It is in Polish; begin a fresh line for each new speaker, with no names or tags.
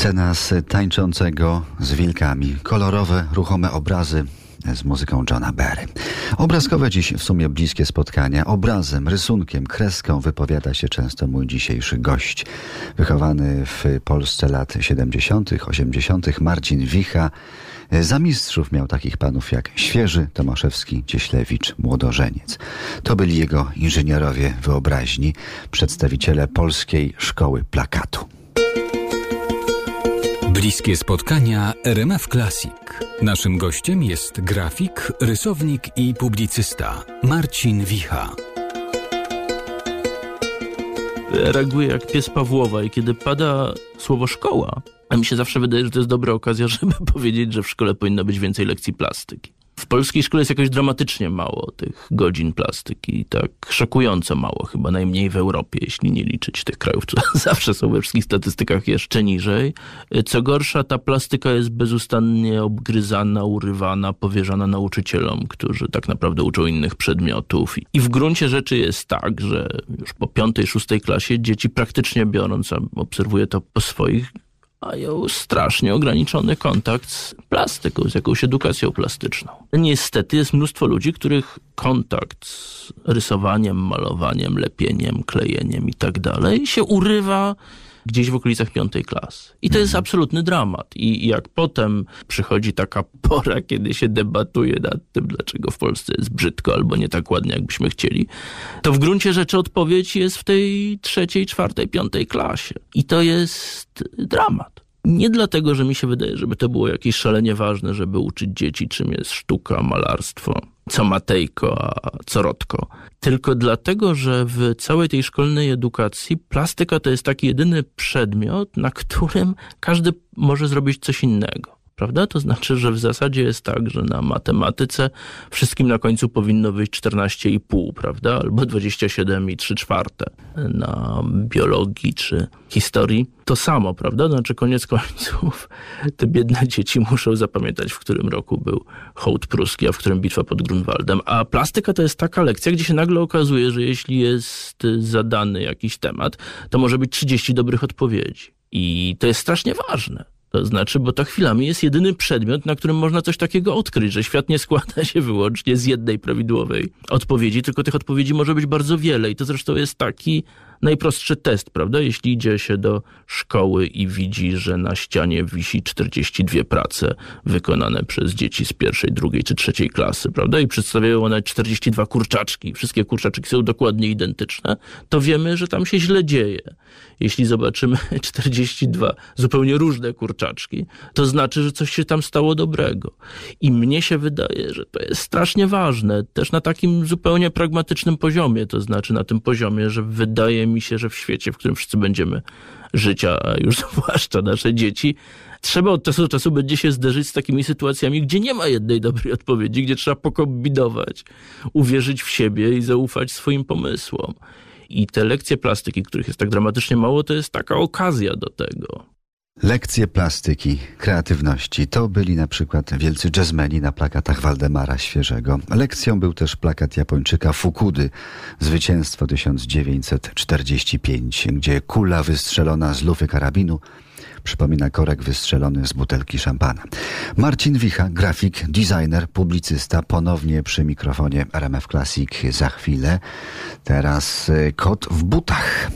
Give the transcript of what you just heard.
Scena z tańczącego z wilkami. Kolorowe, ruchome obrazy z muzyką Johna Berry. Obrazkowe dziś w sumie bliskie spotkania. Obrazem, rysunkiem, kreską wypowiada się często mój dzisiejszy gość. Wychowany w Polsce lat 70., 80., Marcin Wicha. Za mistrzów miał takich panów jak Świeży, Tomaszewski, Cieślewicz, Młodożeniec. To byli jego inżynierowie wyobraźni, przedstawiciele Polskiej Szkoły Plakatu.
Bliskie spotkania RMF Classic. Naszym gościem jest grafik, rysownik i publicysta Marcin Wicha.
Reaguję jak pies Pawłowa i kiedy pada słowo szkoła, a mi się zawsze wydaje, że to jest dobra okazja, żeby powiedzieć, że w szkole powinno być więcej lekcji plastyki. W polskiej szkole jest jakoś dramatycznie mało tych godzin plastyki, tak szokująco mało, chyba najmniej w Europie, jeśli nie liczyć tych krajów, które zawsze są we wszystkich statystykach jeszcze niżej. Co gorsza, ta plastyka jest bezustannie obgryzana, urywana, powierzana nauczycielom, którzy tak naprawdę uczą innych przedmiotów. I w gruncie rzeczy jest tak, że już po piątej, szóstej klasie dzieci praktycznie biorąc, obserwuję to po swoich, mają strasznie ograniczony kontakt z plastyką, z jakąś edukacją plastyczną. Niestety jest mnóstwo ludzi, których kontakt z rysowaniem, malowaniem, lepieniem, klejeniem i tak dalej się urywa gdzieś w okolicach piątej klasy. I to jest mhm. absolutny dramat. I jak potem przychodzi taka pora, kiedy się debatuje nad tym, dlaczego w Polsce jest brzydko albo nie tak ładnie, jakbyśmy chcieli, to w gruncie rzeczy odpowiedź jest w tej trzeciej, czwartej, piątej klasie. I to jest dramat. Nie dlatego, że mi się wydaje, żeby to było jakieś szalenie ważne, żeby uczyć dzieci, czym jest sztuka, malarstwo, co Matejko, a co Rotko. Tylko dlatego, że w całej tej szkolnej edukacji plastyka to jest taki jedyny przedmiot, na którym każdy może zrobić coś innego prawda? To znaczy, że w zasadzie jest tak, że na matematyce wszystkim na końcu powinno wyjść 14,5, prawda? Albo 27,3 czwarte. Na biologii czy historii to samo, prawda? Znaczy koniec końców te biedne dzieci muszą zapamiętać, w którym roku był hołd pruski, a w którym bitwa pod Grunwaldem. A plastyka to jest taka lekcja, gdzie się nagle okazuje, że jeśli jest zadany jakiś temat, to może być 30 dobrych odpowiedzi. I to jest strasznie ważne. To znaczy, bo to chwilami jest jedyny przedmiot, na którym można coś takiego odkryć, że świat nie składa się wyłącznie z jednej prawidłowej odpowiedzi, tylko tych odpowiedzi może być bardzo wiele. I to zresztą jest taki najprostszy test, prawda? Jeśli idzie się do szkoły i widzi, że na ścianie wisi 42 prace wykonane przez dzieci z pierwszej, drugiej czy trzeciej klasy, prawda? I przedstawiają one 42 kurczaczki, wszystkie kurczaczki są dokładnie identyczne, to wiemy, że tam się źle dzieje. Jeśli zobaczymy 42 zupełnie różne kurczaczki, to znaczy, że coś się tam stało dobrego. I mnie się wydaje, że to jest strasznie ważne, też na takim zupełnie pragmatycznym poziomie, to znaczy na tym poziomie, że wydaje mi się, że w świecie, w którym wszyscy będziemy żyć, a już zwłaszcza nasze dzieci, trzeba od czasu do czasu będzie się zderzyć z takimi sytuacjami, gdzie nie ma jednej dobrej odpowiedzi, gdzie trzeba pokombinować, uwierzyć w siebie i zaufać swoim pomysłom. I te lekcje plastyki, których jest tak dramatycznie mało, to jest taka okazja do tego.
Lekcje plastyki, kreatywności to byli na przykład wielcy jazzmeni na plakatach Waldemara Świeżego. Lekcją był też plakat Japończyka Fukudy, zwycięstwo 1945, gdzie kula wystrzelona z lufy karabinu przypomina korek wystrzelony z butelki szampana. Marcin Wicha, grafik, designer, publicysta, ponownie przy mikrofonie RMF Classic za chwilę. Teraz y, kot w butach.